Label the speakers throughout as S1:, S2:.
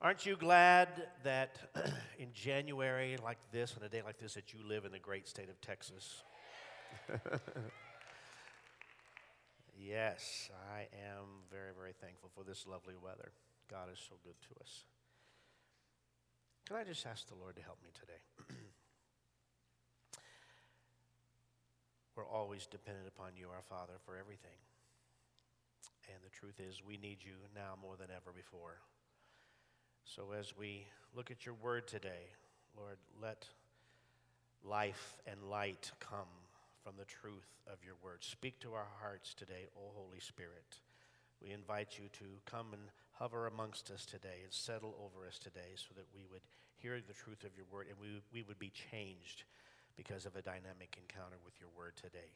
S1: Aren't you glad that in January like this, on a day like this, that you live in the great state of Texas? yes, I am very, very thankful for this lovely weather. God is so good to us. Can I just ask the Lord to help me today? We're always dependent upon you, our Father, for everything. And the truth is, we need you now more than ever before. So as we look at your word today, Lord, let life and light come from the truth of your word. Speak to our hearts today, O Holy Spirit. We invite you to come and hover amongst us today and settle over us today so that we would hear the truth of your word and we, we would be changed because of a dynamic encounter with your word today.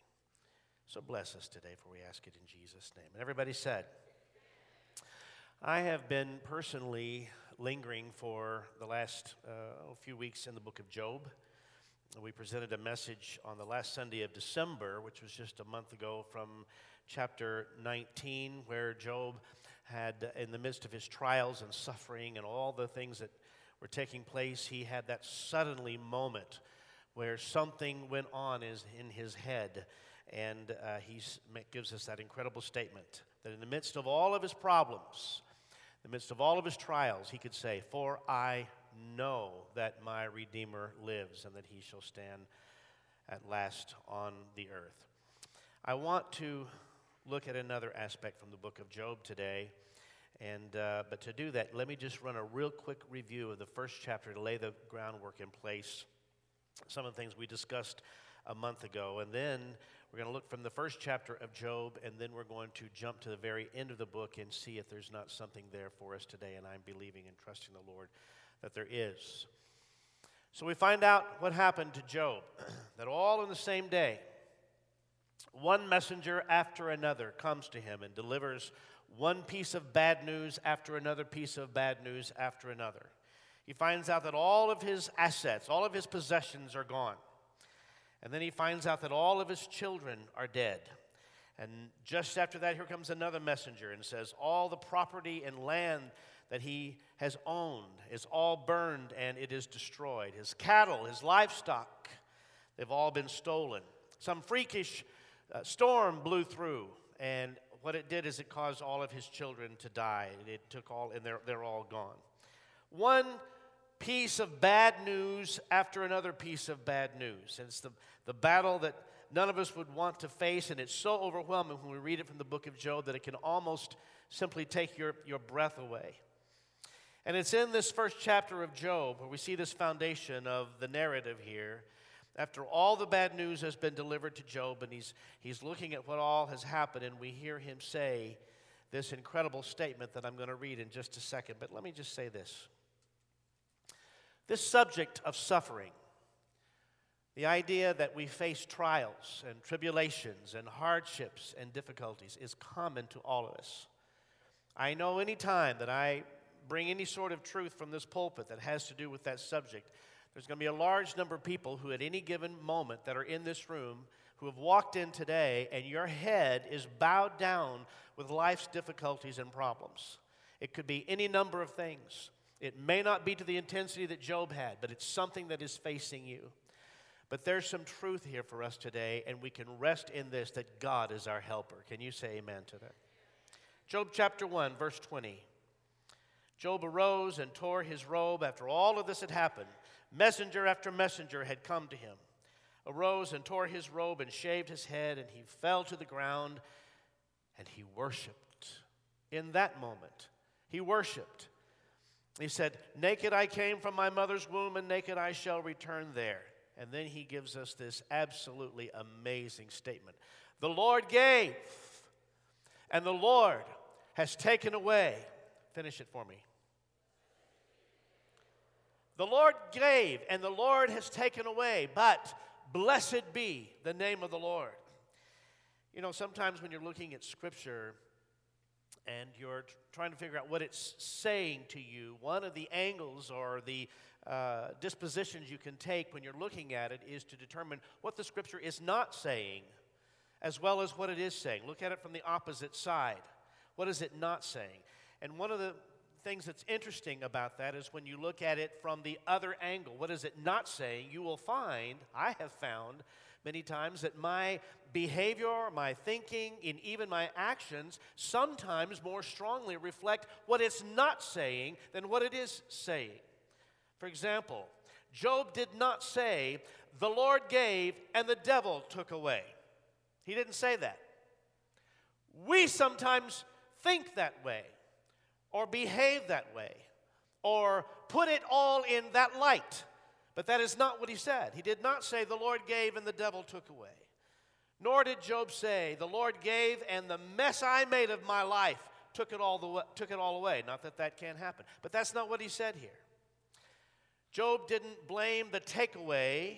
S1: So bless us today, for we ask it in Jesus' name. And everybody said, I have been personally lingering for the last uh, few weeks in the book of Job. We presented a message on the last Sunday of December, which was just a month ago, from chapter 19, where Job had, in the midst of his trials and suffering and all the things that were taking place, he had that suddenly moment where something went on in his head. And uh, he gives us that incredible statement that in the midst of all of his problems, in the midst of all of his trials, he could say, For I know that my Redeemer lives and that he shall stand at last on the earth. I want to look at another aspect from the book of Job today. And, uh, but to do that, let me just run a real quick review of the first chapter to lay the groundwork in place. Some of the things we discussed a month ago. And then we're going to look from the first chapter of Job, and then we're going to jump to the very end of the book and see if there's not something there for us today. And I'm believing and trusting the Lord that there is. So we find out what happened to Job, that all in the same day, one messenger after another comes to him and delivers one piece of bad news after another piece of bad news after another. He finds out that all of his assets, all of his possessions are gone. And then he finds out that all of his children are dead. And just after that, here comes another messenger and says, All the property and land that he has owned is all burned and it is destroyed. His cattle, his livestock, they've all been stolen. Some freakish uh, storm blew through, and what it did is it caused all of his children to die. It took all, and they're, they're all gone. One piece of bad news after another piece of bad news. And it's the, the battle that none of us would want to face, and it's so overwhelming when we read it from the book of Job that it can almost simply take your, your breath away. And it's in this first chapter of Job where we see this foundation of the narrative here. After all the bad news has been delivered to Job, and he's, he's looking at what all has happened, and we hear him say this incredible statement that I'm going to read in just a second. But let me just say this this subject of suffering, the idea that we face trials and tribulations and hardships and difficulties, is common to all of us. I know any time that I bring any sort of truth from this pulpit that has to do with that subject, there's going to be a large number of people who, at any given moment, that are in this room who have walked in today and your head is bowed down with life's difficulties and problems. It could be any number of things. It may not be to the intensity that Job had, but it's something that is facing you. But there's some truth here for us today, and we can rest in this that God is our helper. Can you say amen to that? Job chapter 1, verse 20. Job arose and tore his robe after all of this had happened. Messenger after messenger had come to him. Arose and tore his robe and shaved his head, and he fell to the ground and he worshiped. In that moment, he worshiped. He said, Naked I came from my mother's womb, and naked I shall return there. And then he gives us this absolutely amazing statement The Lord gave, and the Lord has taken away. Finish it for me. The Lord gave, and the Lord has taken away, but blessed be the name of the Lord. You know, sometimes when you're looking at Scripture, and you're trying to figure out what it's saying to you, one of the angles or the uh, dispositions you can take when you're looking at it is to determine what the scripture is not saying as well as what it is saying. Look at it from the opposite side. What is it not saying? And one of the things that's interesting about that is when you look at it from the other angle. What is it not saying? You will find, I have found many times, that my behavior, my thinking, and even my actions sometimes more strongly reflect what it's not saying than what it is saying. For example, Job did not say, The Lord gave and the devil took away. He didn't say that. We sometimes think that way, or behave that way, or put it all in that light. But that is not what he said. He did not say, The Lord gave and the devil took away. Nor did Job say, The Lord gave and the mess I made of my life took it all, the, took it all away. Not that that can't happen. But that's not what he said here. Job didn't blame the takeaway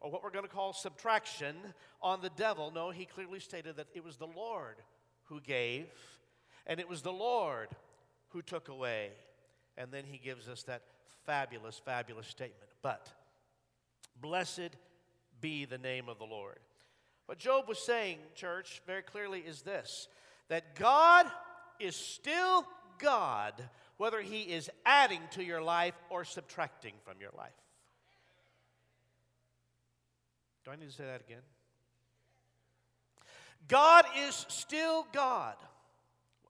S1: or what we're going to call subtraction on the devil. No, he clearly stated that it was the Lord who gave, and it was the Lord who took away. And then he gives us that fabulous, fabulous statement. But blessed be the name of the Lord. What Job was saying, church, very clearly is this that God is still God, whether he is adding to your life or subtracting from your life. Do I need to say that again? God is still God.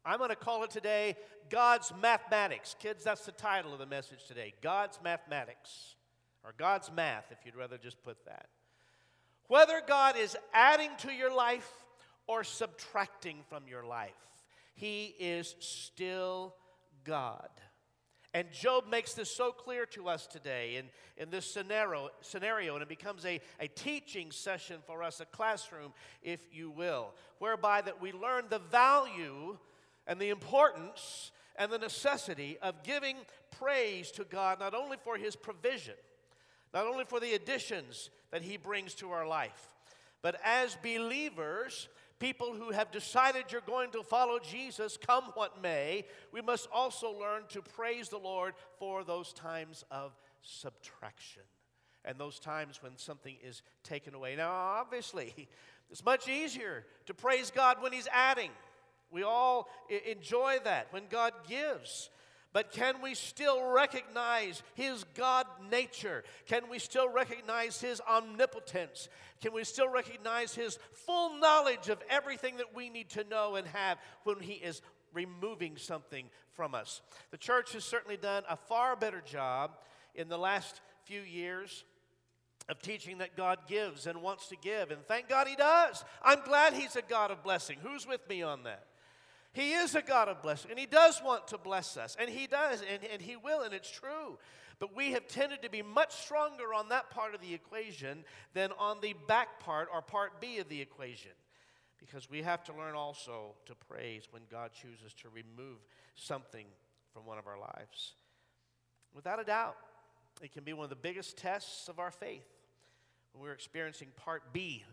S1: I'm going to call it today God's mathematics. Kids, that's the title of the message today God's mathematics, or God's math, if you'd rather just put that. Whether God is adding to your life or subtracting from your life, He is still God. And Job makes this so clear to us today in, in this scenario, scenario, and it becomes a, a teaching session for us, a classroom, if you will, whereby that we learn the value and the importance and the necessity of giving praise to God, not only for his provision, not only for the additions that he brings to our life, but as believers, people who have decided you're going to follow Jesus, come what may, we must also learn to praise the Lord for those times of subtraction and those times when something is taken away. Now, obviously, it's much easier to praise God when He's adding. We all enjoy that when God gives. But can we still recognize His God nature? Can we still recognize His omnipotence? Can we still recognize His full knowledge of everything that we need to know and have when He is removing something from us? The church has certainly done a far better job in the last few years of teaching that God gives and wants to give. And thank God He does. I'm glad He's a God of blessing. Who's with me on that? He is a God of blessing, and He does want to bless us, and He does, and, and He will, and it's true. But we have tended to be much stronger on that part of the equation than on the back part or part B of the equation. Because we have to learn also to praise when God chooses to remove something from one of our lives. Without a doubt, it can be one of the biggest tests of our faith when we're experiencing part B,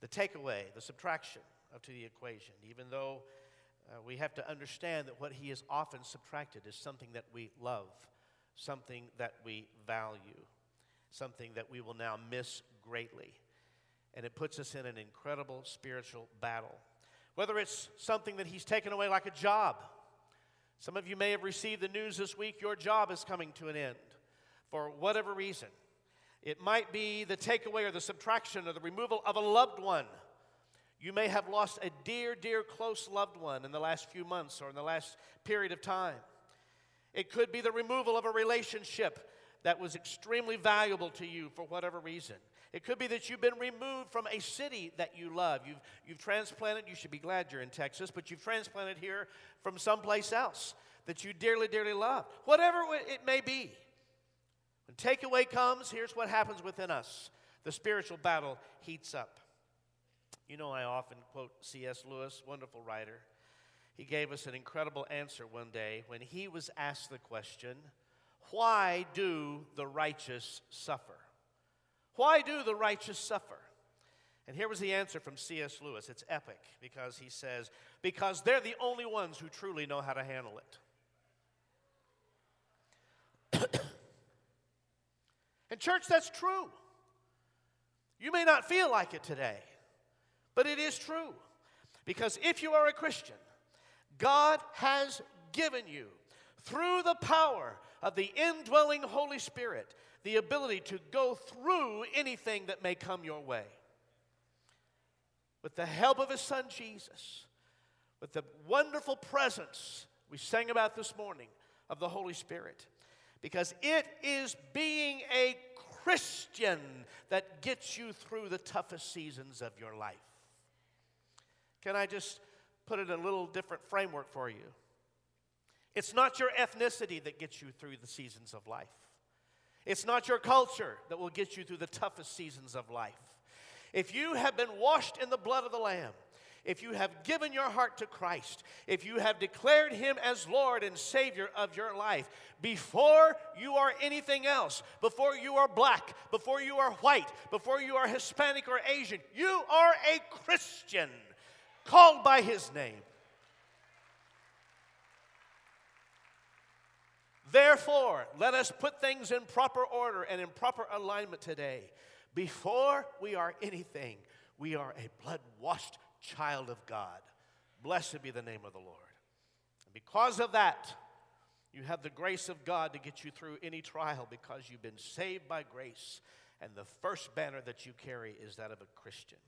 S1: the takeaway, the subtraction of to the equation. Even though uh, we have to understand that what he has often subtracted is something that we love, something that we value, something that we will now miss greatly. And it puts us in an incredible spiritual battle. Whether it's something that he's taken away, like a job. Some of you may have received the news this week your job is coming to an end for whatever reason. It might be the takeaway or the subtraction or the removal of a loved one you may have lost a dear, dear, close loved one in the last few months or in the last period of time. It could be the removal of a relationship that was extremely valuable to you for whatever reason. It could be that you've been removed from a city that you love. You've, you've transplanted, you should be glad you're in Texas, but you've transplanted here from someplace else that you dearly, dearly love. Whatever it may be. When takeaway comes, here's what happens within us the spiritual battle heats up. You know, I often quote C.S. Lewis, wonderful writer. He gave us an incredible answer one day when he was asked the question, Why do the righteous suffer? Why do the righteous suffer? And here was the answer from C.S. Lewis. It's epic because he says, Because they're the only ones who truly know how to handle it. and, church, that's true. You may not feel like it today. But it is true. Because if you are a Christian, God has given you through the power of the indwelling Holy Spirit, the ability to go through anything that may come your way. With the help of His Son Jesus, with the wonderful presence we sang about this morning of the Holy Spirit, because it is being a Christian that gets you through the toughest seasons of your life. Can I just put it in a little different framework for you? It's not your ethnicity that gets you through the seasons of life. It's not your culture that will get you through the toughest seasons of life. If you have been washed in the blood of the Lamb, if you have given your heart to Christ, if you have declared Him as Lord and Savior of your life, before you are anything else, before you are black, before you are white, before you are Hispanic or Asian, you are a Christian called by His name. Therefore, let us put things in proper order and in proper alignment today. Before we are anything, we are a blood washed child of God. Blessed be the name of the Lord. And because of that, you have the grace of God to get you through any trial because you've been saved by grace. And the first banner that you carry is that of a Christian.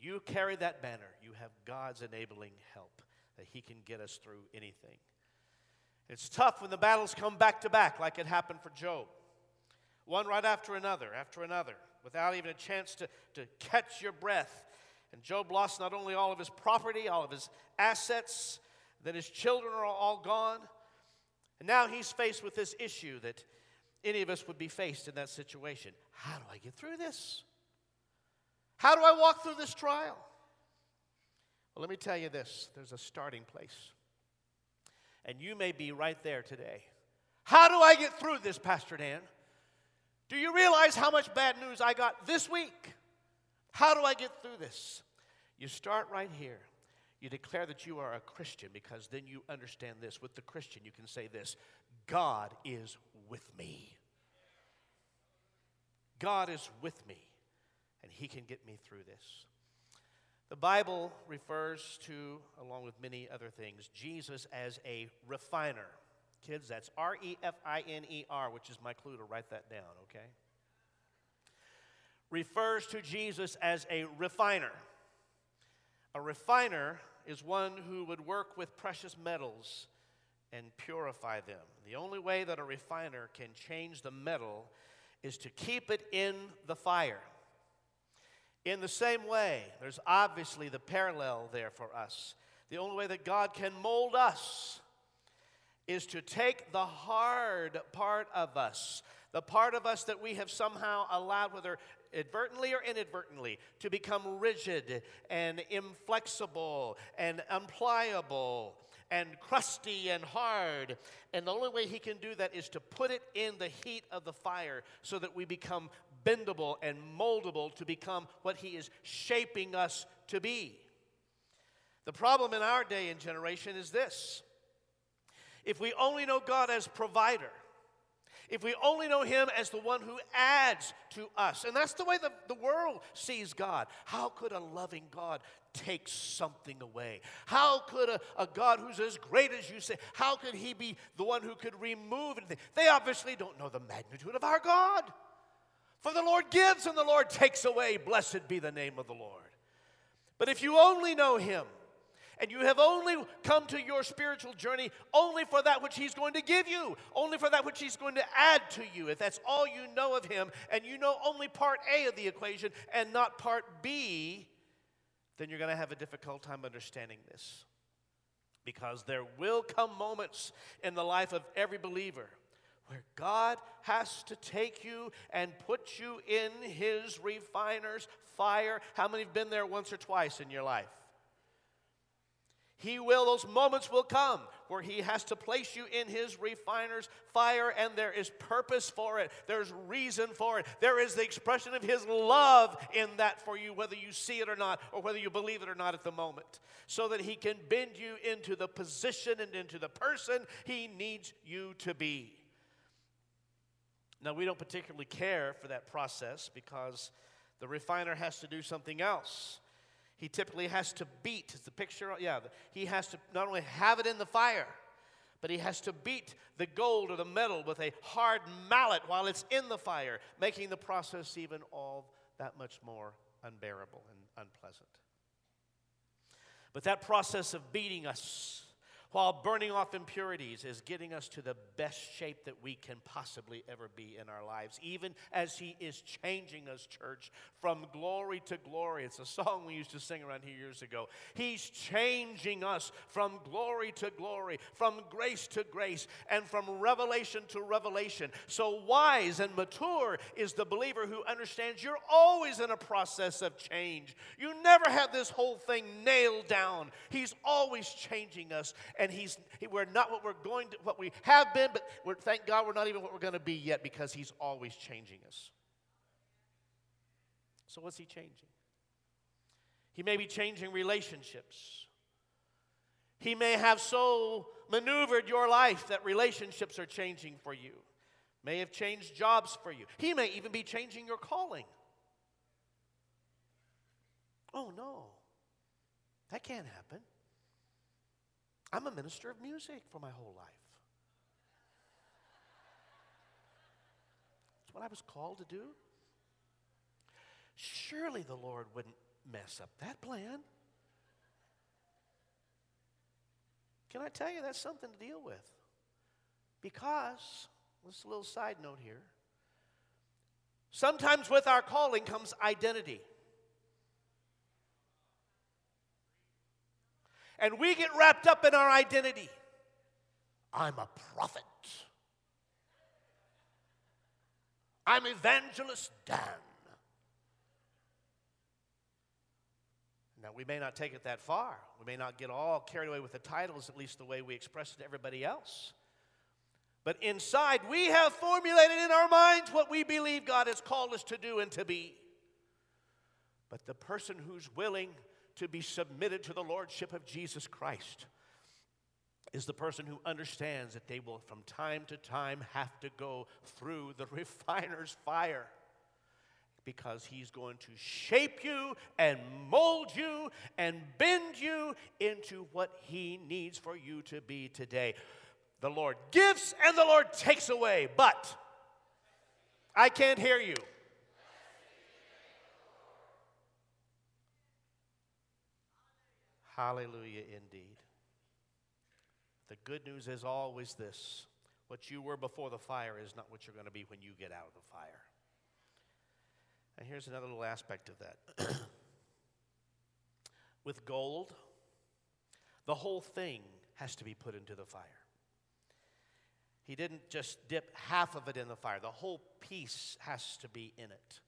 S1: You carry that banner, you have God's enabling help that He can get us through anything. It's tough when the battles come back to back, like it happened for Job. One right after another, after another, without even a chance to, to catch your breath. And Job lost not only all of his property, all of his assets, that his children are all gone. And now he's faced with this issue that any of us would be faced in that situation. How do I get through this? How do I walk through this trial? Well, let me tell you this there's a starting place. And you may be right there today. How do I get through this, Pastor Dan? Do you realize how much bad news I got this week? How do I get through this? You start right here. You declare that you are a Christian because then you understand this. With the Christian, you can say this God is with me. God is with me, and He can get me through this. The Bible refers to, along with many other things, Jesus as a refiner. Kids, that's R E F I N E R, which is my clue to write that down, okay? refers to Jesus as a refiner. A refiner is one who would work with precious metals and purify them. The only way that a refiner can change the metal is to keep it in the fire. In the same way, there's obviously the parallel there for us. The only way that God can mold us is to take the hard part of us, the part of us that we have somehow allowed, whether advertently or inadvertently, to become rigid and inflexible and unpliable and crusty and hard. And the only way he can do that is to put it in the heat of the fire so that we become bendable and moldable to become what he is shaping us to be. The problem in our day and generation is this if we only know God as provider, if we only know Him as the one who adds to us. And that's the way the, the world sees God. How could a loving God take something away? How could a, a God who's as great as you say, how could He be the one who could remove anything? They obviously don't know the magnitude of our God. For the Lord gives and the Lord takes away. Blessed be the name of the Lord. But if you only know Him, and you have only come to your spiritual journey only for that which He's going to give you, only for that which He's going to add to you. If that's all you know of Him, and you know only part A of the equation and not part B, then you're going to have a difficult time understanding this. Because there will come moments in the life of every believer where God has to take you and put you in His refiner's fire. How many have been there once or twice in your life? He will, those moments will come where He has to place you in His refiner's fire, and there is purpose for it. There's reason for it. There is the expression of His love in that for you, whether you see it or not, or whether you believe it or not at the moment, so that He can bend you into the position and into the person He needs you to be. Now, we don't particularly care for that process because the refiner has to do something else. He typically has to beat, is the picture? Yeah, he has to not only have it in the fire, But he has to beat the gold or the metal with a hard mallet while it's in the fire, making the process even all that much more unbearable and unpleasant. But that process of beating us while burning off impurities is getting us to the best shape that we can possibly ever be in our lives, even as He is changing us, church, from glory to glory. It's a song we used to sing around here years ago. He's changing us from glory to glory, from grace to grace, and from revelation to revelation. So, wise and mature is the believer who understands you're always in a process of change. You never have this whole thing nailed down. He's always changing us and he's we're not what we're going to what we have been, but we're, thank God we're not even what we're going to be yet because he's always changing us. So what's he changing? He may be changing relationships. He may have so maneuvered your life that relationships are changing for you. May have changed jobs for you. He may even be changing your calling. Oh no. That can't happen. I'm a minister of music for my whole life. That's what I was called to do. Surely the Lord wouldn't mess up that plan. Can I tell you that's something to deal with? Because, this little side note here, sometimes with our calling comes identity. And we get wrapped up in our identity. I'm a prophet. I'm evangelist Dan. Now, we may not take it that far. We may not get all carried away with the titles, at least the way we express it to everybody else. But inside, we have formulated in our minds what we believe God has called us to do and to be. But the person who's willing to be submitted to the lordship of Jesus Christ is the person who understands that they will, from time to time, have to go through the refiner's fire because he's going to shape you and mold you and bend you into what he needs for you to be today. The Lord gives and the Lord takes away, but I can't hear you. Hallelujah, indeed. The good news is always this what you were before the fire is not what you're going to be when you get out of the fire. And here's another little aspect of that. With gold, the whole thing has to be put into the fire. He didn't just dip half of it in the fire, the whole piece has to be in it.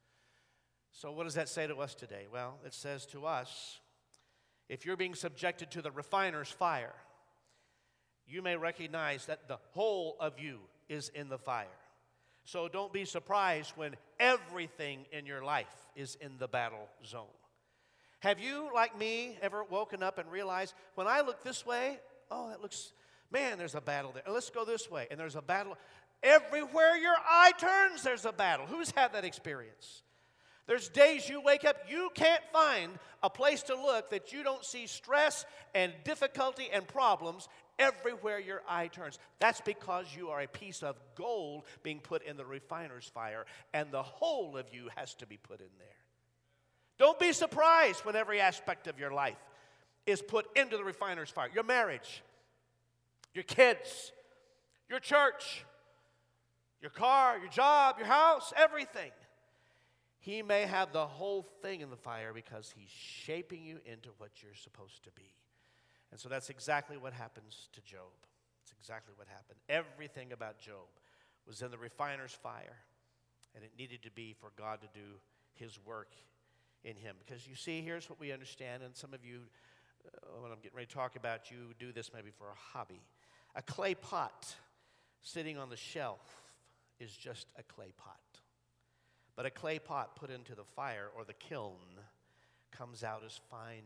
S1: So, what does that say to us today? Well, it says to us if you're being subjected to the refiner's fire, you may recognize that the whole of you is in the fire. So don't be surprised when everything in your life is in the battle zone. Have you, like me, ever woken up and realized when I look this way, oh, that looks, man, there's a battle there. Let's go this way, and there's a battle. Everywhere your eye turns, there's a battle. Who's had that experience? There's days you wake up, you can't find a place to look that you don't see stress and difficulty and problems everywhere your eye turns. That's because you are a piece of gold being put in the refiner's fire, and the whole of you has to be put in there. Don't be surprised when every aspect of your life is put into the refiner's fire your marriage, your kids, your church, your car, your job, your house, everything. He may have the whole thing in the fire because he's shaping you into what you're supposed to be. And so that's exactly what happens to Job. It's exactly what happened. Everything about Job was in the refiner's fire, and it needed to be for God to do his work in him. Because you see, here's what we understand, and some of you, uh, when I'm getting ready to talk about, you do this maybe for a hobby. A clay pot sitting on the shelf is just a clay pot. But a clay pot put into the fire or the kiln comes out as fine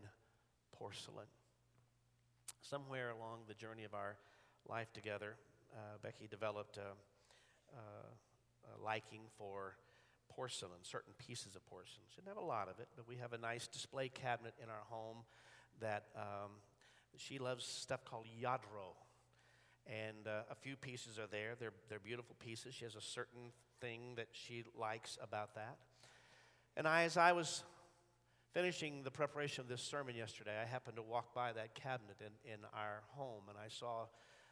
S1: porcelain. Somewhere along the journey of our life together, uh, Becky developed a, a, a, liking for porcelain, certain pieces of porcelain. She didn't have a lot of it, but we have a nice display cabinet in our home that um, she loves stuff called Lladró. and uh, a few pieces are there. They're, they're beautiful pieces. She has a certain thing that she likes about that. And I, as I was finishing the preparation of this sermon yesterday, I happened to walk by that cabinet in, in our home, and I saw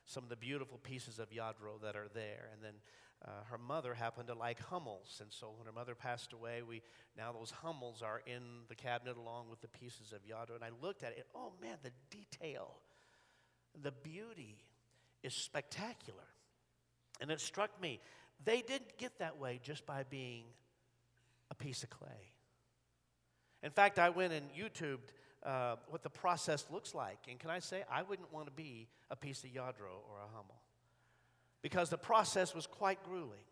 S1: some of the beautiful pieces of Lladró that are there. And then uh, her mother happened to like Hummels, and so when her mother passed away, we now those Hummels are in the cabinet along with the pieces of Lladró. And I looked at it. Oh man, the detail, the beauty is spectacular. And it struck me, they didn't get that way just by being a piece of clay. In fact, I went and YouTubed uh, what the process looks like. And can I say, I wouldn't want to be a piece of Lladró or a Hummel because the process was quite grueling.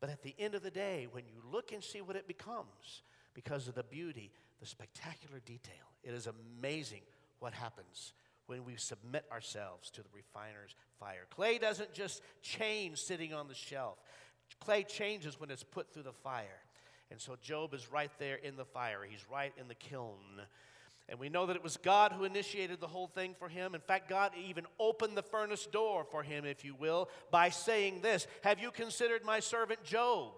S1: But at the end of the day, when you look and see what it becomes, because of the beauty, the spectacular detail, it is amazing what happens when we submit ourselves to the refiner's fire. Clay doesn't just change sitting on the shelf, clay changes when it's put through the fire. And so Job is right there in the fire, he's right in the kiln. And we know that it was God who initiated the whole thing for him. In fact, God even opened the furnace door for him, if you will, by saying this Have you considered my servant Job?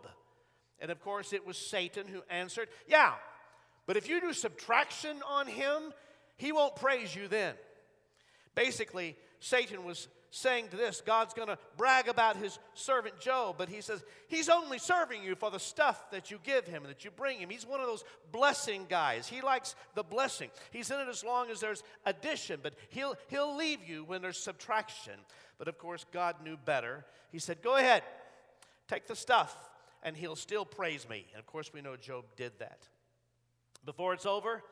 S1: And of course, it was Satan who answered, Yeah, but if you do subtraction on him, he won't praise you then. Basically, Satan was saying to this God's going to brag about his servant Job, but he says, He's only serving you for the stuff that you give him, that you bring him. He's one of those blessing guys. He likes the blessing. He's in it as long as there's addition, but he'll, he'll leave you when there's subtraction. But of course, God knew better. He said, Go ahead, take the stuff, and he'll still praise me. And of course, we know Job did that. Before it's over,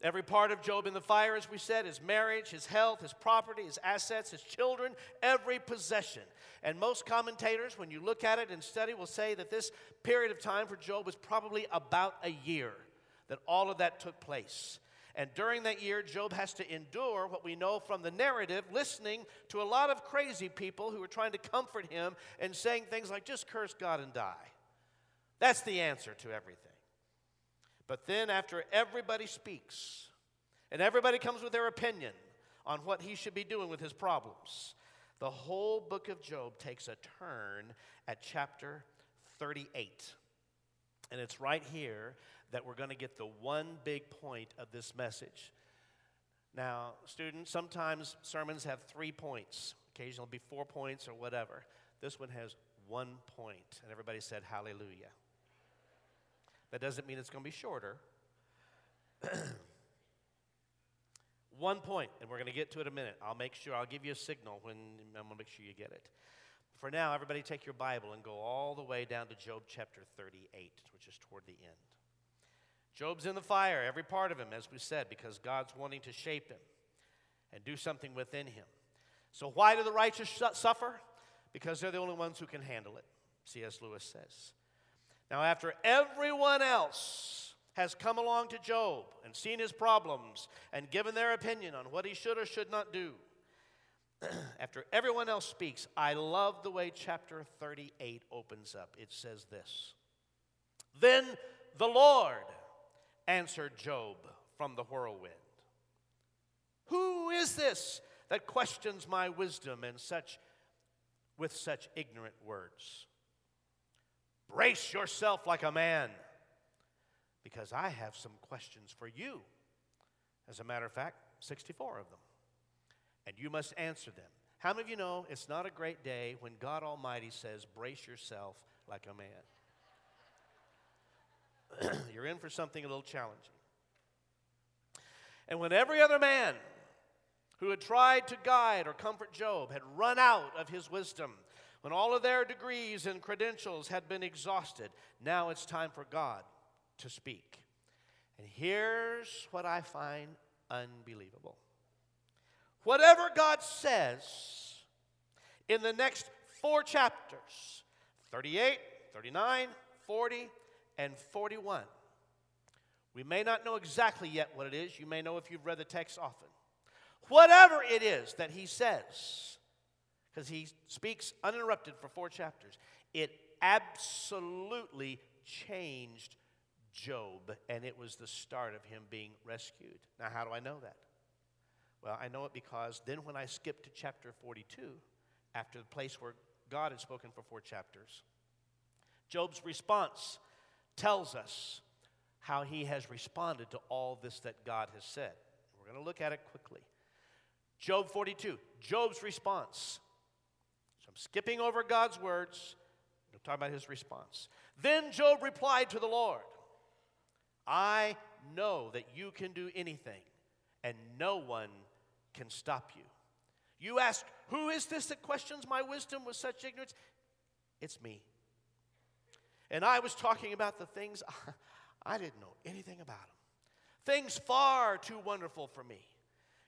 S1: Every part of Job in the fire, as we said, his marriage, his health, his property, his assets, his children, every possession. And most commentators, when you look at it and study, will say that this period of time for Job was probably about a year that all of that took place. And during that year, Job has to endure what we know from the narrative, listening to a lot of crazy people who are trying to comfort him and saying things like, just curse God and die. That's the answer to everything. But then, after everybody speaks and everybody comes with their opinion on what he should be doing with his problems, the whole book of Job takes a turn at chapter 38. And it's right here that we're going to get the one big point of this message. Now, students, sometimes sermons have three points, occasionally be four points or whatever. This one has one point, and everybody said hallelujah. That doesn't mean it's going to be shorter. One point, and we're going to get to it in a minute. I'll make sure, I'll give you a signal when I'm going to make sure you get it. For now, everybody take your Bible and go all the way down to Job chapter 38, which is toward the end. Job's in the fire, every part of him, as we said, because God's wanting to shape him and do something within him. So, why do the righteous suffer? Because they're the only ones who can handle it, C.S. Lewis says. Now, after everyone else has come along to Job and seen his problems and given their opinion on what he should or should not do, after everyone else speaks, I love the way chapter 38 opens up. It says this Then the Lord answered Job from the whirlwind. Who is this that questions my wisdom and such with such ignorant words? Brace yourself like a man, because I have some questions for you. As a matter of fact, 64 of them. And you must answer them. How many of you know it's not a great day when God Almighty says, Brace yourself like a man? You're in for something a little challenging. And when every other man who had tried to guide or comfort Job had run out of his wisdom when all of their degrees and credentials had been exhausted, now it's time for God to speak. And here's what I find unbelievable. Whatever God says in the next four chapters 38, 39, 40, and 41. We may not know exactly yet what it is. You may know if you've read the text often. Whatever it is that he says, because he speaks uninterrupted for four chapters. It absolutely changed Job, and it was the start of him being rescued. Now, how do I know that? Well, I know it because then when I skip to chapter 42, after the place where God had spoken for four chapters. Job's response tells us how he has responded to all this that God has said. We're going to look at it quickly. Job 42, Job's response. So I'm skipping over God's words. I'm talking about his response. Then Job replied to the Lord, I know that you can do anything, and no one can stop you. You ask, Who is this that questions my wisdom with such ignorance? It's me. And I was talking about the things I didn't know anything about them. Things far too wonderful for me.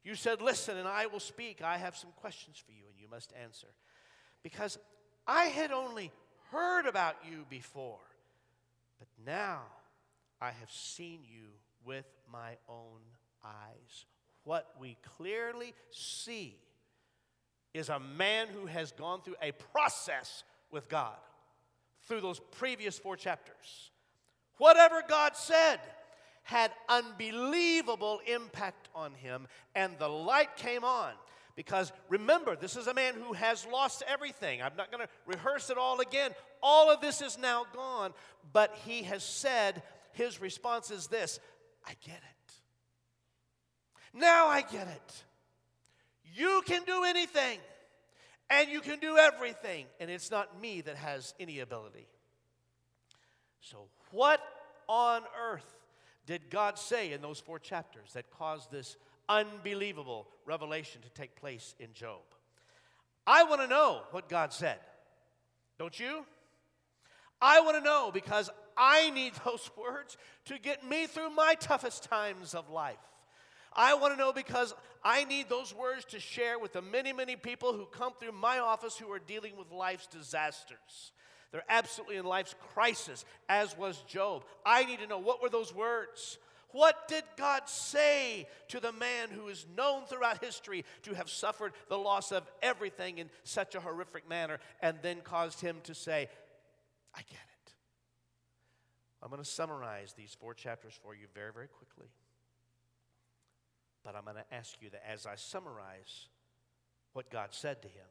S1: You said, Listen, and I will speak. I have some questions for you, and you must answer. Because I had only heard about you before, but now I have seen you with my own eyes. What we clearly see is a man who has gone through a process with God through those previous four chapters. Whatever God said had unbelievable impact on him, and the light came on. Because remember, this is a man who has lost everything. I'm not going to rehearse it all again. All of this is now gone, but he has said, his response is this I get it. Now I get it. You can do anything, and you can do everything, and it's not me that has any ability. So, what on earth did God say in those four chapters that caused this unbelievable revelation to take place in Job? I want to know what God said. Don't you? I want to know because I need those words to get me through my toughest times of life. I want to know because I need those words to share with the many, many people who come through my office who are dealing with life's disasters. They're absolutely in life's crisis, as was Job. I need to know what were those words? What did God say to the man who is known throughout history to have suffered the loss of everything in such a horrific manner and then caused him to say, I get it? I'm going to summarize these four chapters for you very, very quickly. But I'm going to ask you that as I summarize what God said to him,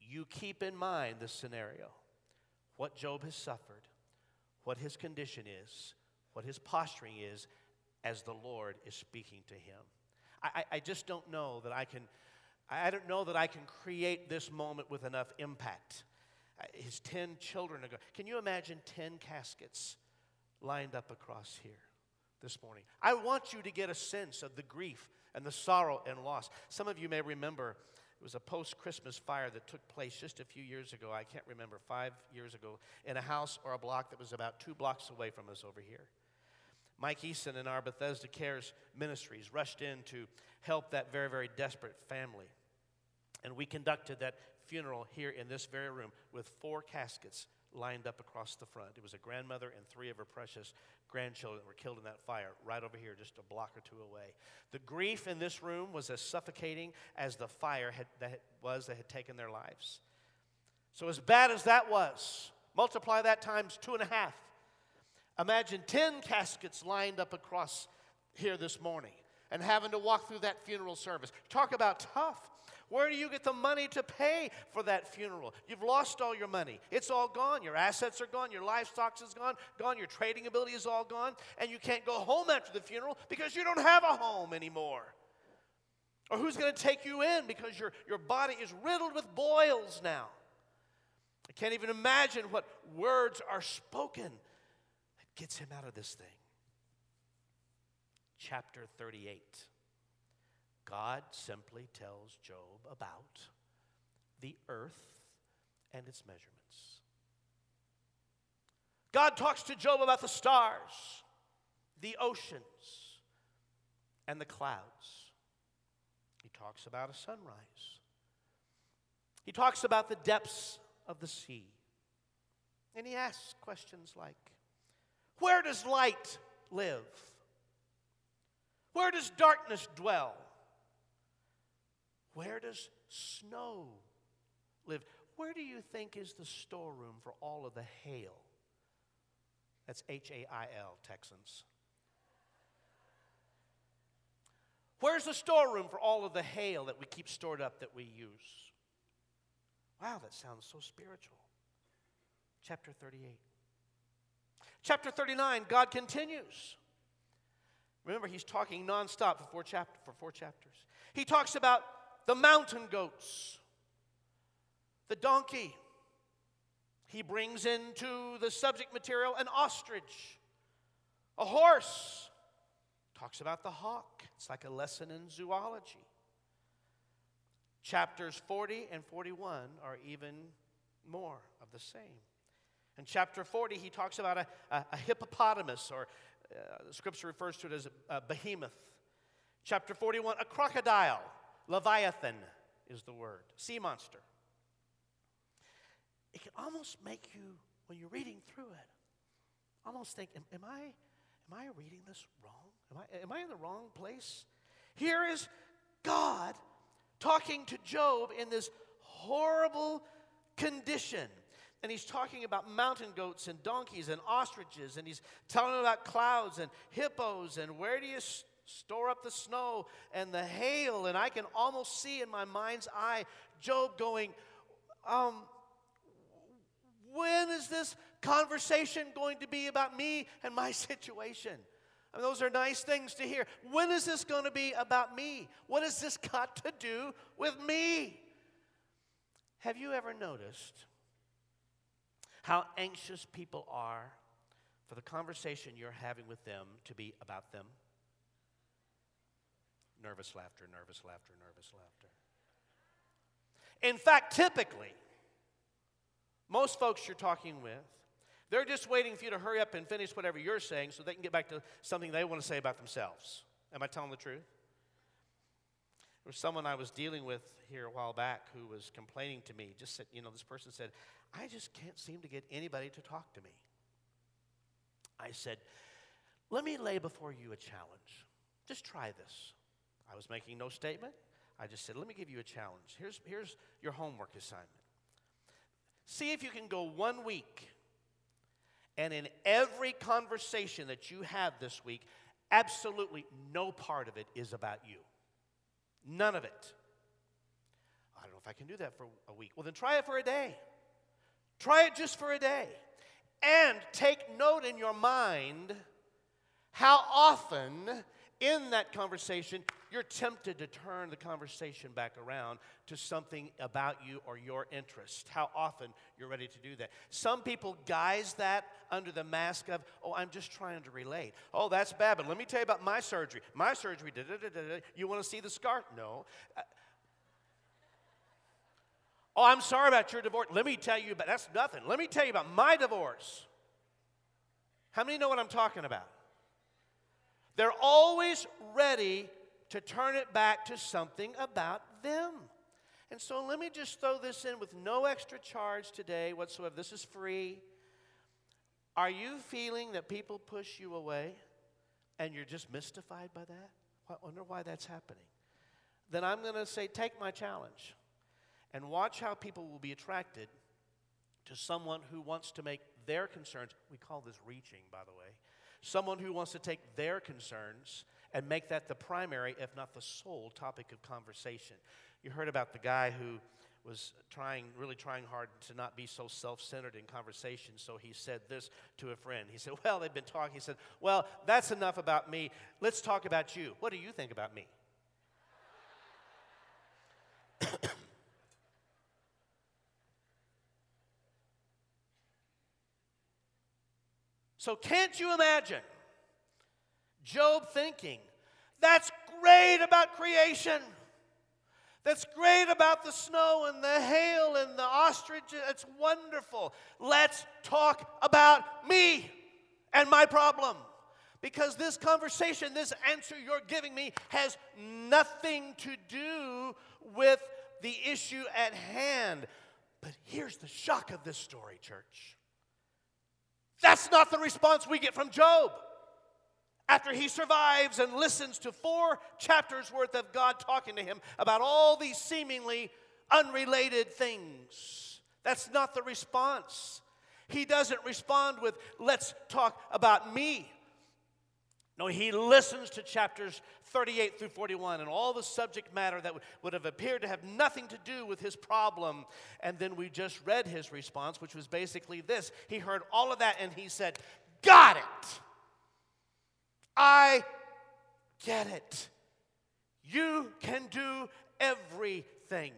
S1: you keep in mind this scenario what Job has suffered, what his condition is, what his posturing is as the Lord is speaking to him. I, I just don't know that I can. I don't know that I can create this moment with enough impact. His 10 children are going. Can you imagine 10 caskets lined up across here? this morning. I want you to get a sense of the grief and the sorrow and loss. Some of you may remember it was a post Christmas fire that took place just a few years ago. I can't remember, five years ago, in a house or a block that was about two blocks away from us over here. Mike Eason and our Bethesda Cares ministries rushed in to help that very, very desperate family. And we conducted that funeral here in this very room with four caskets lined up across the front. It was a grandmother and three of her precious grandchildren that were killed in that fire right over here, just a block or two away. The grief in this room was as suffocating as the fire had, that was that had taken their lives. So, as bad as that was, multiply that times two and a half. Imagine 10 caskets lined up across here this morning and having to walk through that funeral service. Talk about tough. Where do you get the money to pay for that funeral? You've lost all your money. It's all gone. Your assets are gone. Your livestock is gone. Gone. Your trading ability is all gone. And you can't go home after the funeral because you don't have a home anymore. Or who's going to take you in because your, your body is riddled with boils now? I can't even imagine what words are spoken gets him out of this thing. Chapter 38. God simply tells Job about the earth and its measurements. God talks to Job about the stars, the oceans, and the clouds. He talks about a sunrise. He talks about the depths of the sea. And he asks questions like Where does light live? Where does darkness dwell? Where does snow live? Where do you think is the storeroom for all of the hail? That's H A I L, Texans. Where's the storeroom for all of the hail that we keep stored up that we use? Wow, that sounds so spiritual. Chapter 38. Chapter 39, God continues. Remember, he's talking nonstop for four, for four chapters. He talks about the mountain goats, the donkey. He brings into the subject material an ostrich, a horse. Talks about the hawk. It's like a lesson in zoology. Chapters 40 and 41 are even more of the same. In chapter 40, he talks about a, a, a hippopotamus, or uh, the scripture refers to it as a, a behemoth. Chapter 41, a crocodile. Leviathan is the word, sea monster. It can almost make you, when you're reading through it, almost think, am, am I, am I reading this wrong? Am I, am I in the wrong place? Here is God talking to Job in this horrible condition. And he's talking about mountain goats and donkeys and ostriches, and he's telling about clouds and hippos and where do you store up the snow and the hail. And I can almost see in my mind's eye Job going, um, when is this conversation going to be about me and my situation? I mean, those are nice things to hear. When is this going to be about me? What has this got to do with me? Have you ever noticed how anxious people are for the conversation you're having with them to be about them? Nervous laughter, nervous laughter, nervous laughter. In fact, typically, most folks you're talking with, they're just waiting for you to hurry up and finish whatever you're saying so they can get back to something they want to say about themselves. Am I telling the truth? There was someone I was dealing with here a while back who was complaining to me. Just said, you know, this person said, I just can't seem to get anybody to talk to me. I said, let me lay before you a challenge. Just try this. I was making no statement. I just said, let me give you a challenge. Here's, here's your homework assignment. See if you can go one week, and in every conversation that you have this week, absolutely no part of it is about you. None of it. I don't know if I can do that for a week. Well, then try it for a day. Try it just for a day. And take note in your mind how often in that conversation, you're tempted to turn the conversation back around to something about you or your interest. How often you're ready to do that. Some people guise that under the mask of, oh, I'm just trying to relate. Oh, that's bad, but let me tell you about my surgery. My surgery, da da da da. You want to see the scar? No. Uh, oh, I'm sorry about your divorce. Let me tell you about that's nothing. Let me tell you about my divorce. How many know what I'm talking about? They're always ready to turn it back to something about them. And so let me just throw this in with no extra charge today whatsoever. This is free. Are you feeling that people push you away and you're just mystified by that? I wonder why that's happening. Then I'm going to say, take my challenge and watch how people will be attracted to someone who wants to make their concerns, we call this reaching, by the way, someone who wants to take their concerns and make that the primary, if not the sole, topic of conversation. You heard about the guy who was trying, really trying hard to not be so self centered in conversation. So he said this to a friend. He said, Well, they've been talking. He said, Well, that's enough about me. Let's talk about you. What do you think about me? So, can't you imagine Job thinking, that's great about creation. That's great about the snow and the hail and the ostrich. It's wonderful. Let's talk about me and my problem. Because this conversation, this answer you're giving me, has nothing to do with the issue at hand. But here's the shock of this story, church. That's not the response we get from Job. After he survives and listens to four chapters worth of God talking to him about all these seemingly unrelated things. That's not the response. He doesn't respond with, let's talk about me. No, he listens to chapters 38 through 41 and all the subject matter that would have appeared to have nothing to do with his problem. And then we just read his response, which was basically this He heard all of that and he said, Got it! I get it. You can do everything.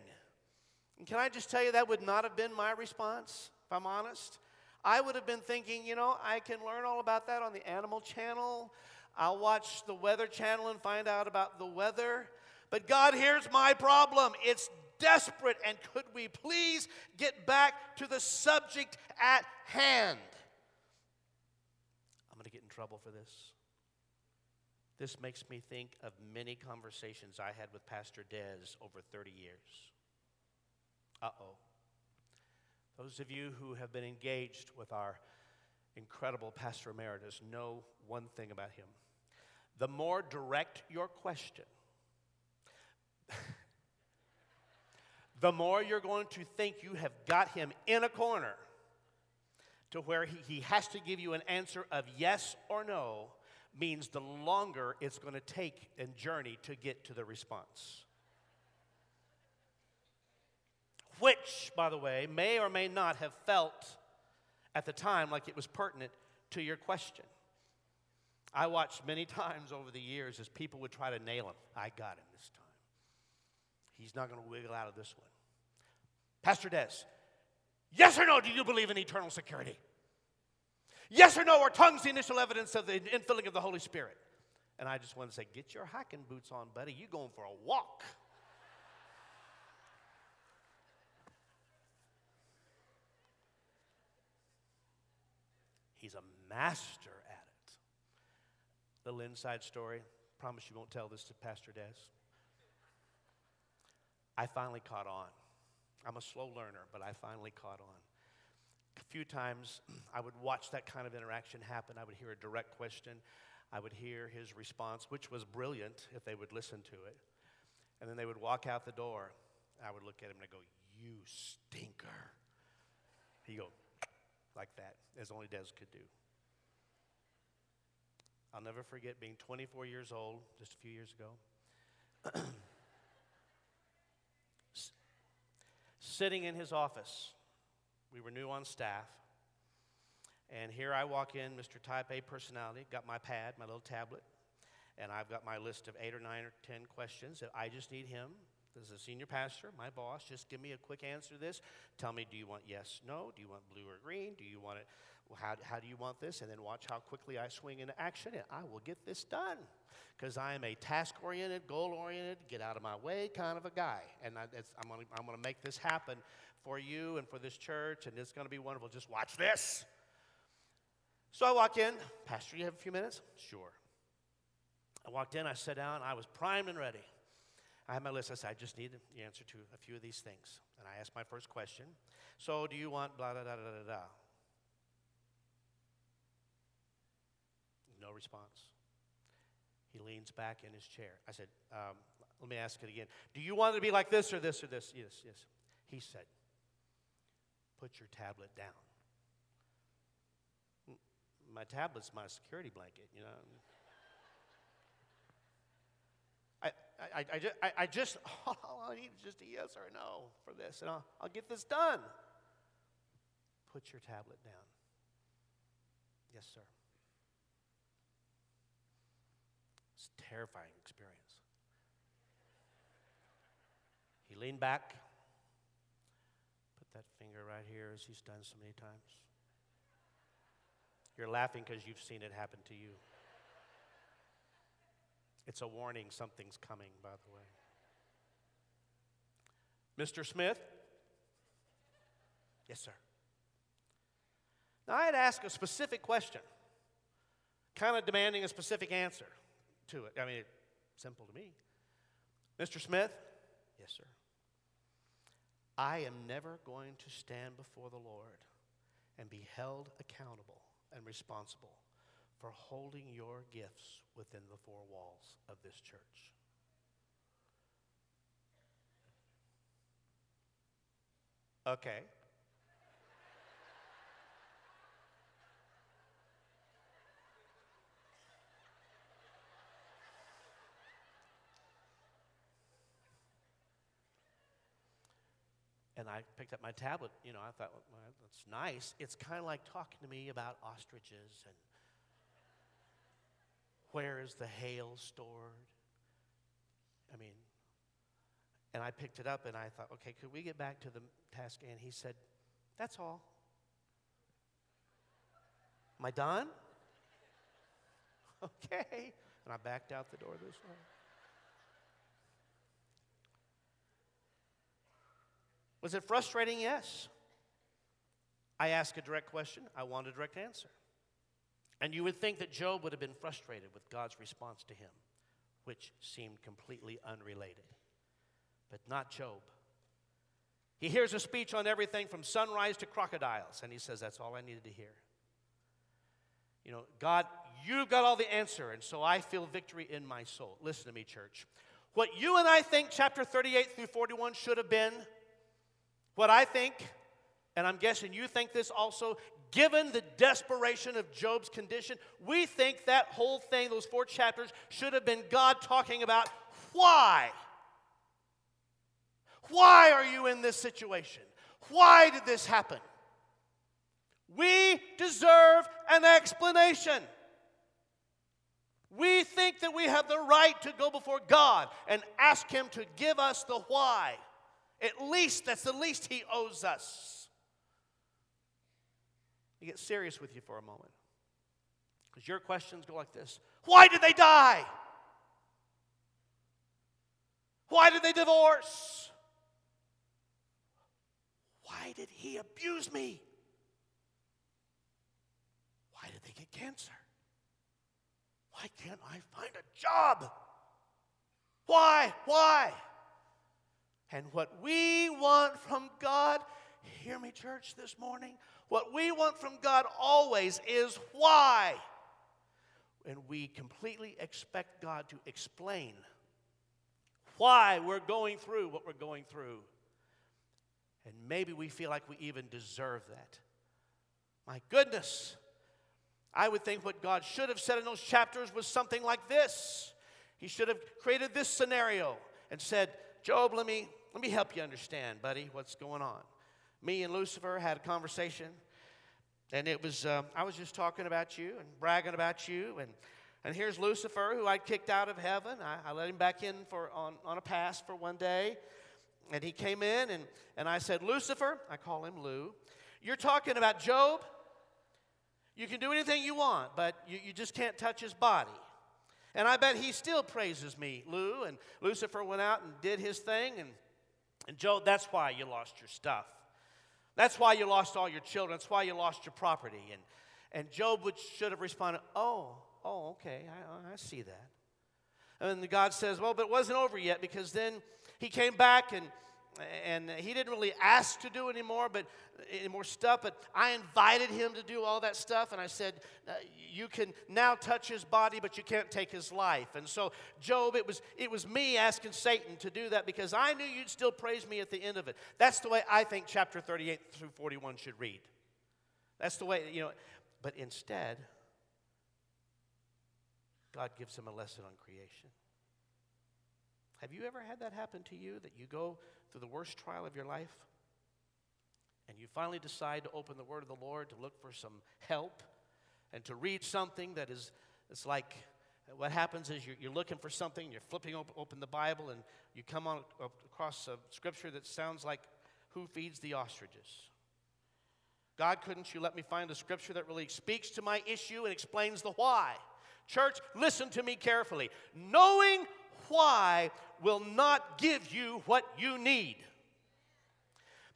S1: And can I just tell you, that would not have been my response, if I'm honest. I would have been thinking, you know, I can learn all about that on the Animal Channel. I'll watch the Weather Channel and find out about the weather. But God, here's my problem. It's desperate, and could we please get back to the subject at hand? I'm going to get in trouble for this. This makes me think of many conversations I had with Pastor Des over 30 years. Uh oh. Those of you who have been engaged with our incredible Pastor Emeritus know one thing about him. The more direct your question, the more you're going to think you have got him in a corner to where he, he has to give you an answer of yes or no, means the longer it's going to take and journey to get to the response. which, by the way, may or may not have felt at the time like it was pertinent to your question. I watched many times over the years as people would try to nail him. I got him this time. He's not going to wiggle out of this one. Pastor Des, yes or no, do you believe in eternal security? Yes or no, are tongues the initial evidence of the infilling of the Holy Spirit? And I just want to say, get your hiking boots on, buddy. You're going for a walk. He's a master at it. Little inside story. Promise you won't tell this to Pastor Des. I finally caught on. I'm a slow learner, but I finally caught on. A few times I would watch that kind of interaction happen. I would hear a direct question. I would hear his response, which was brilliant if they would listen to it. And then they would walk out the door. I would look at him and I'd go, You stinker. He'd go, like that, as only Des could do. I'll never forget being 24 years old, just a few years ago, sitting in his office. We were new on staff. And here I walk in, Mr. Type A personality, got my pad, my little tablet, and I've got my list of eight or nine or ten questions that I just need him as a senior pastor, my boss, just give me a quick answer to this. Tell me, do you want yes, no? Do you want blue or green? Do you want it? How, how do you want this? And then watch how quickly I swing into action, and I will get this done. Because I am a task oriented, goal oriented, get out of my way kind of a guy. And I, am going to make this happen for you and for this church, and it's going to be wonderful. Just watch this. So I walk in. Pastor, you have a few minutes? Sure. I walked in, I sat down, I was primed and ready. I had my list. I said, I just need the answer to a few of these things. And I asked my first question. So, do you want blah, blah, blah, blah, blah, blah? No response. He leans back in his chair. I said, um, let me ask it again. Do you want it to be like this or this or this? Yes, yes. He said, put your tablet down. My tablet's my security blanket, you know. I, I, just, I, I just, all I need is just a yes or a no for this, and I'll, I'll get this done. Put your tablet down. Yes, sir. It's a terrifying experience. He leaned back, that finger right here as he's done so many times. You're laughing because you've seen it happen to you. It's a warning something's coming, by the way. Mr. Smith? Yes, sir. Now, I had asked a specific question, kind of demanding a specific answer to it. I mean, simple to me. Mr. Smith? Yes, sir. I am never going to stand before the Lord and be held accountable and responsible for holding your gifts within the four walls of this church. Okay. And I picked up my tablet. You know, I thought, well, that's nice. It's kind of like talking to me about ostriches and where is the hail stored? I mean, and I picked it up and I thought, okay, could we get back to the task? And he said, that's all. Am I done? Okay. And I backed out the door this way. Was it frustrating? Yes. I asked a direct question, I want a direct answer. And you would think that Job would have been frustrated with God's response to him, which seemed completely unrelated. But not Job. He hears a speech on everything from sunrise to crocodiles, and he says, That's all I needed to hear. You know, God, you've got all the answer, and so I feel victory in my soul. Listen to me, church. What you and I think chapter 38 through 41 should have been, what I think, and I'm guessing you think this also, given the desperation of Job's condition, we think that whole thing, those four chapters, should have been God talking about why. Why are you in this situation? Why did this happen? We deserve an explanation. We think that we have the right to go before God and ask Him to give us the why. At least, that's the least He owes us me get serious with you for a moment. Because your questions go like this Why did they die? Why did they divorce? Why did he abuse me? Why did they get cancer? Why can't I find a job? Why? Why? And what we want from God, hear me, church, this morning, what we want from God always is why. And we completely expect God to explain why we're going through what we're going through. And maybe we feel like we even deserve that. My goodness. I would think what God should have said in those chapters was something like this. He should have created this scenario and said, Job, let me, let me help you understand, buddy, what's going on me and Lucifer had a conversation, and it was uh, I was just talking about you and bragging about you, and and here's Lucifer, who I kicked out of heaven. I, I let him back in for on, on a pass for one day, and he came in, and and I said, Lucifer, I call him Lou, you're talking about Job. You can do anything you want, but you, you just can't touch his body. And I bet he still praises me, Lou. And Lucifer went out and did his thing, and, and Job, that's why you lost your stuff. That's why you lost all your children. That's why you lost your property. And, and Job would, should have responded, Oh, oh, okay, I, I see that. And God says, Well, but it wasn't over yet because then he came back and and he didn't really ask to do anymore but any more stuff but i invited him to do all that stuff and i said uh, you can now touch his body but you can't take his life. And so job it was it was me asking satan to do that because i knew you'd still praise me at the end of it. That's the way i think chapter 38 through 41 should read. That's the way you know but instead god gives him a lesson on creation. Have you ever had that happen to you that you go through the worst trial of your life, and you finally decide to open the Word of the Lord to look for some help and to read something that is it's like what happens is you're, you're looking for something, you're flipping open, open the Bible, and you come on across a scripture that sounds like who feeds the ostriches? God, couldn't you let me find a scripture that really speaks to my issue and explains the why? Church, listen to me carefully. Knowing why will not give you what you need.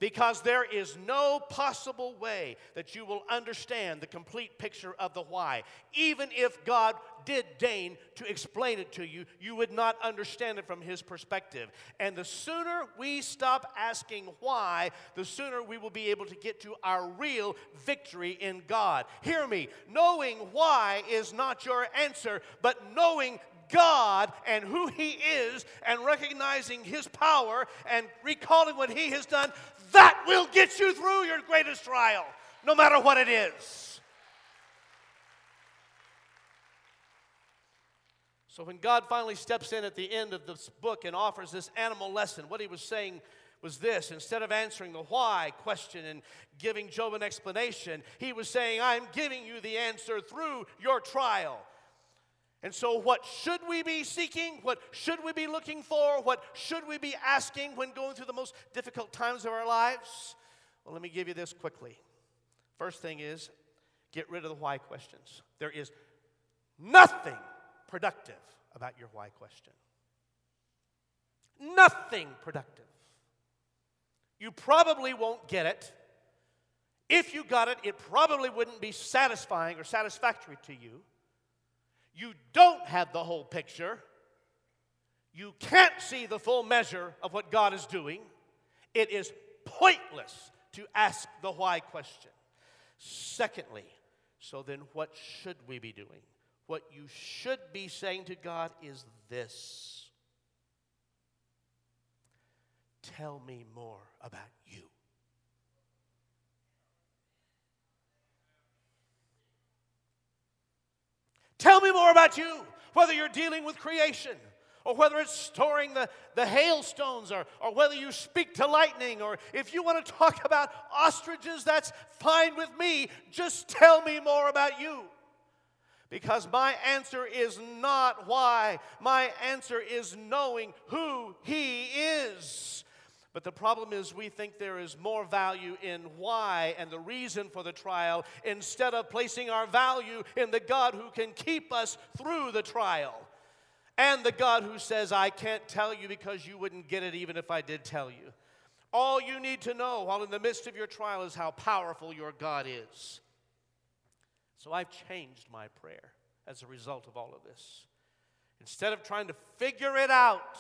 S1: Because there is no possible way that you will understand the complete picture of the why. Even if God did deign to explain it to you, you would not understand it from His perspective. And the sooner we stop asking why, the sooner we will be able to get to our real victory in God. Hear me, knowing why is not your answer, but knowing God and who He is and recognizing His power and recalling what He has done, that will get you through your greatest trial, no matter what it is. So when God finally steps in at the end of this book and offers this animal lesson, what He was saying was this instead of answering the why question and giving Job an explanation, he was saying, I'm giving you the answer through your trial. And so, what should we be seeking? What should we be looking for? What should we be asking when going through the most difficult times of our lives? Well, let me give you this quickly. First thing is get rid of the why questions. There is nothing productive about your why question. Nothing productive. You probably won't get it. If you got it, it probably wouldn't be satisfying or satisfactory to you. You don't have the whole picture. You can't see the full measure of what God is doing. It is pointless to ask the why question. Secondly, so then what should we be doing? What you should be saying to God is this Tell me more about you. Tell me more about you, whether you're dealing with creation or whether it's storing the, the hailstones, or, or whether you speak to lightning, or if you want to talk about ostriches, that's fine with me. Just tell me more about you. Because my answer is not why, my answer is knowing who He is. But the problem is, we think there is more value in why and the reason for the trial instead of placing our value in the God who can keep us through the trial and the God who says, I can't tell you because you wouldn't get it even if I did tell you. All you need to know while in the midst of your trial is how powerful your God is. So I've changed my prayer as a result of all of this. Instead of trying to figure it out,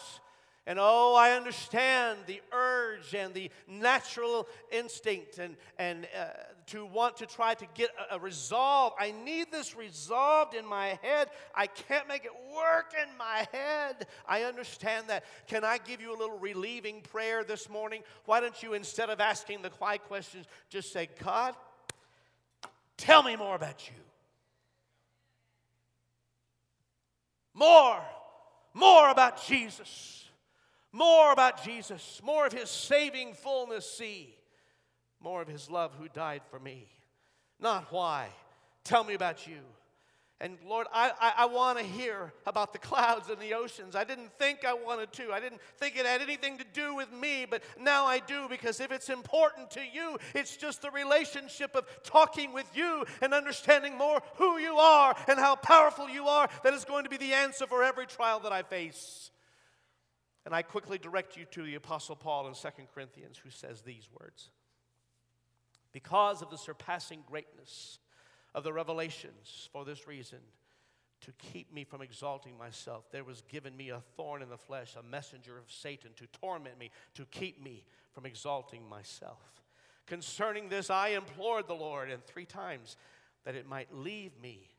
S1: and oh, I understand the urge and the natural instinct and, and uh, to want to try to get a, a resolve. I need this resolved in my head. I can't make it work in my head. I understand that. Can I give you a little relieving prayer this morning? Why don't you, instead of asking the why questions, just say, God, tell me more about you. More, more about Jesus more about Jesus, more of his saving fullness see, more of his love who died for me. Not why. Tell me about you. And Lord, I, I, I want to hear about the clouds and the oceans. I didn't think I wanted to. I didn't think it had anything to do with me, but now I do because if it's important to you, it's just the relationship of talking with you and understanding more who you are and how powerful you are that is going to be the answer for every trial that I face. And I quickly direct you to the Apostle Paul in 2 Corinthians, who says these words Because of the surpassing greatness of the revelations, for this reason, to keep me from exalting myself, there was given me a thorn in the flesh, a messenger of Satan to torment me, to keep me from exalting myself. Concerning this, I implored the Lord, and three times that it might leave me.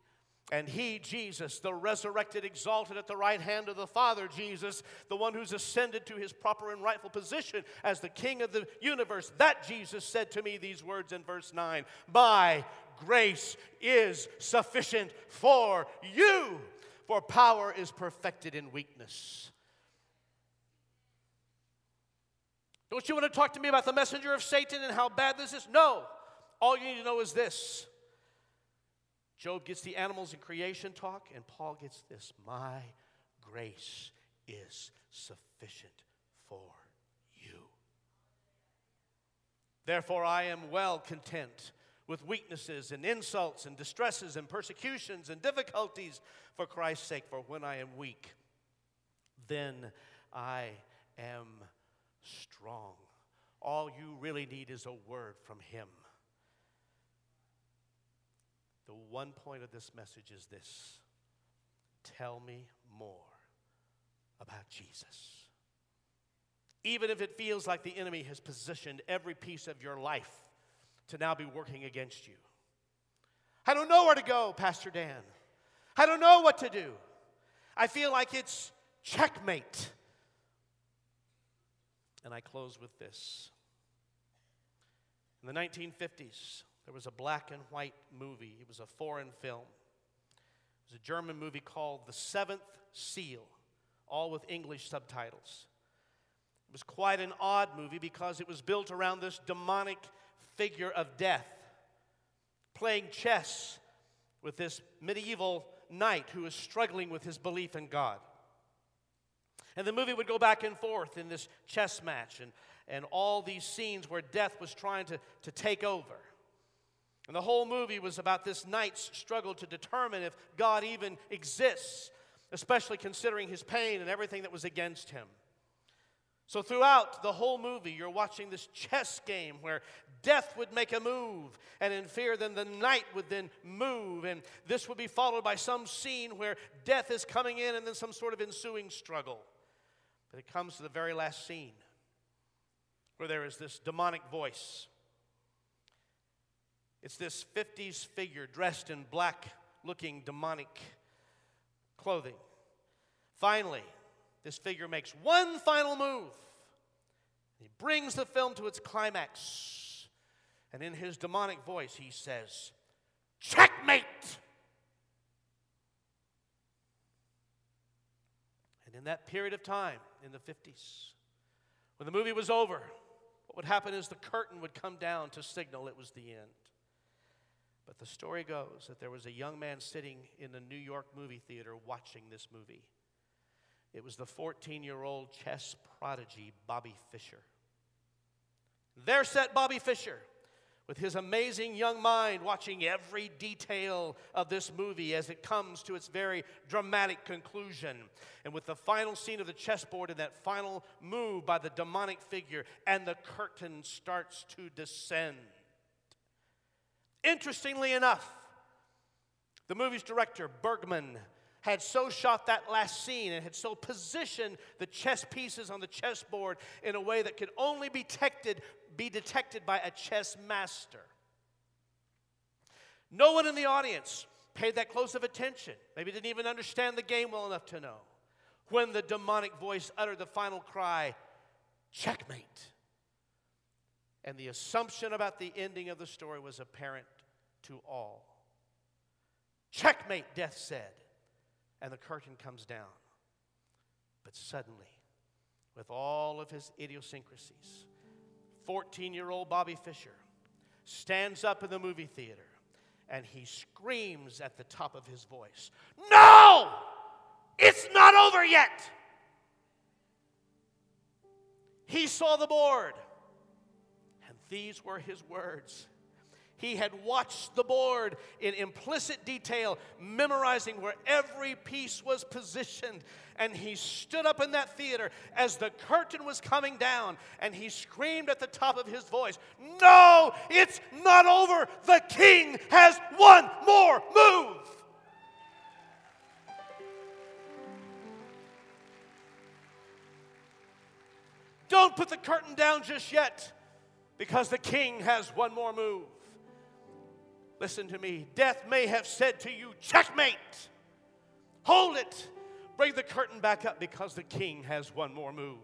S1: And he, Jesus, the resurrected, exalted at the right hand of the Father, Jesus, the one who's ascended to his proper and rightful position as the King of the universe, that Jesus said to me these words in verse 9 My grace is sufficient for you, for power is perfected in weakness. Don't you want to talk to me about the messenger of Satan and how bad this is? No. All you need to know is this Job gets the animals and creation talk, and Paul gets this My grace is sufficient for you. Therefore, I am well content with weaknesses and insults and distresses and persecutions and difficulties for Christ's sake. For when I am weak, then I am strong. All you really need is a word from Him. The one point of this message is this tell me more about Jesus. Even if it feels like the enemy has positioned every piece of your life to now be working against you. I don't know where to go, Pastor Dan. I don't know what to do. I feel like it's checkmate. And I close with this. In the 1950s, there was a black and white movie, it was a foreign film. It was a German movie called The Seventh Seal, all with English subtitles. It was quite an odd movie because it was built around this demonic figure of death, playing chess with this medieval knight who is struggling with his belief in God. And the movie would go back and forth in this chess match and, and all these scenes where death was trying to, to take over. And the whole movie was about this knight's struggle to determine if God even exists, especially considering his pain and everything that was against him. So, throughout the whole movie, you're watching this chess game where death would make a move, and in fear, then the knight would then move, and this would be followed by some scene where death is coming in and then some sort of ensuing struggle. But it comes to the very last scene where there is this demonic voice. It's this 50s figure dressed in black looking demonic clothing. Finally, this figure makes one final move. He brings the film to its climax. And in his demonic voice, he says, Checkmate! And in that period of time, in the 50s, when the movie was over, what would happen is the curtain would come down to signal it was the end. But the story goes that there was a young man sitting in the New York movie theater watching this movie. It was the 14 year old chess prodigy, Bobby Fischer. There sat Bobby Fischer with his amazing young mind watching every detail of this movie as it comes to its very dramatic conclusion. And with the final scene of the chessboard and that final move by the demonic figure, and the curtain starts to descend. Interestingly enough, the movie's director, Bergman, had so shot that last scene and had so positioned the chess pieces on the chessboard in a way that could only be detected, be detected by a chess master. No one in the audience paid that close of attention, maybe didn't even understand the game well enough to know, when the demonic voice uttered the final cry, checkmate. And the assumption about the ending of the story was apparent to all. Checkmate, death said and the curtain comes down. But suddenly, with all of his idiosyncrasies, 14 year old Bobby Fischer stands up in the movie theater and he screams at the top of his voice No! It's not over yet! He saw the board, these were his words he had watched the board in implicit detail, memorizing where every piece was positioned. And he stood up in that theater as the curtain was coming down and he screamed at the top of his voice, No, it's not over. The king has one more move. Don't put the curtain down just yet because the king has one more move. Listen to me. Death may have said to you, checkmate. Hold it. Bring the curtain back up because the king has one more move.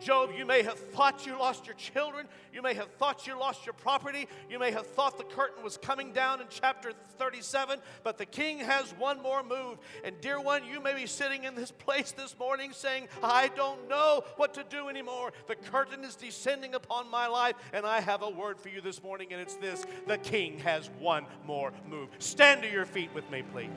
S1: Job, you may have thought you lost your children. You may have thought you lost your property. You may have thought the curtain was coming down in chapter 37, but the king has one more move. And, dear one, you may be sitting in this place this morning saying, I don't know what to do anymore. The curtain is descending upon my life, and I have a word for you this morning, and it's this the king has one more move. Stand to your feet with me, please.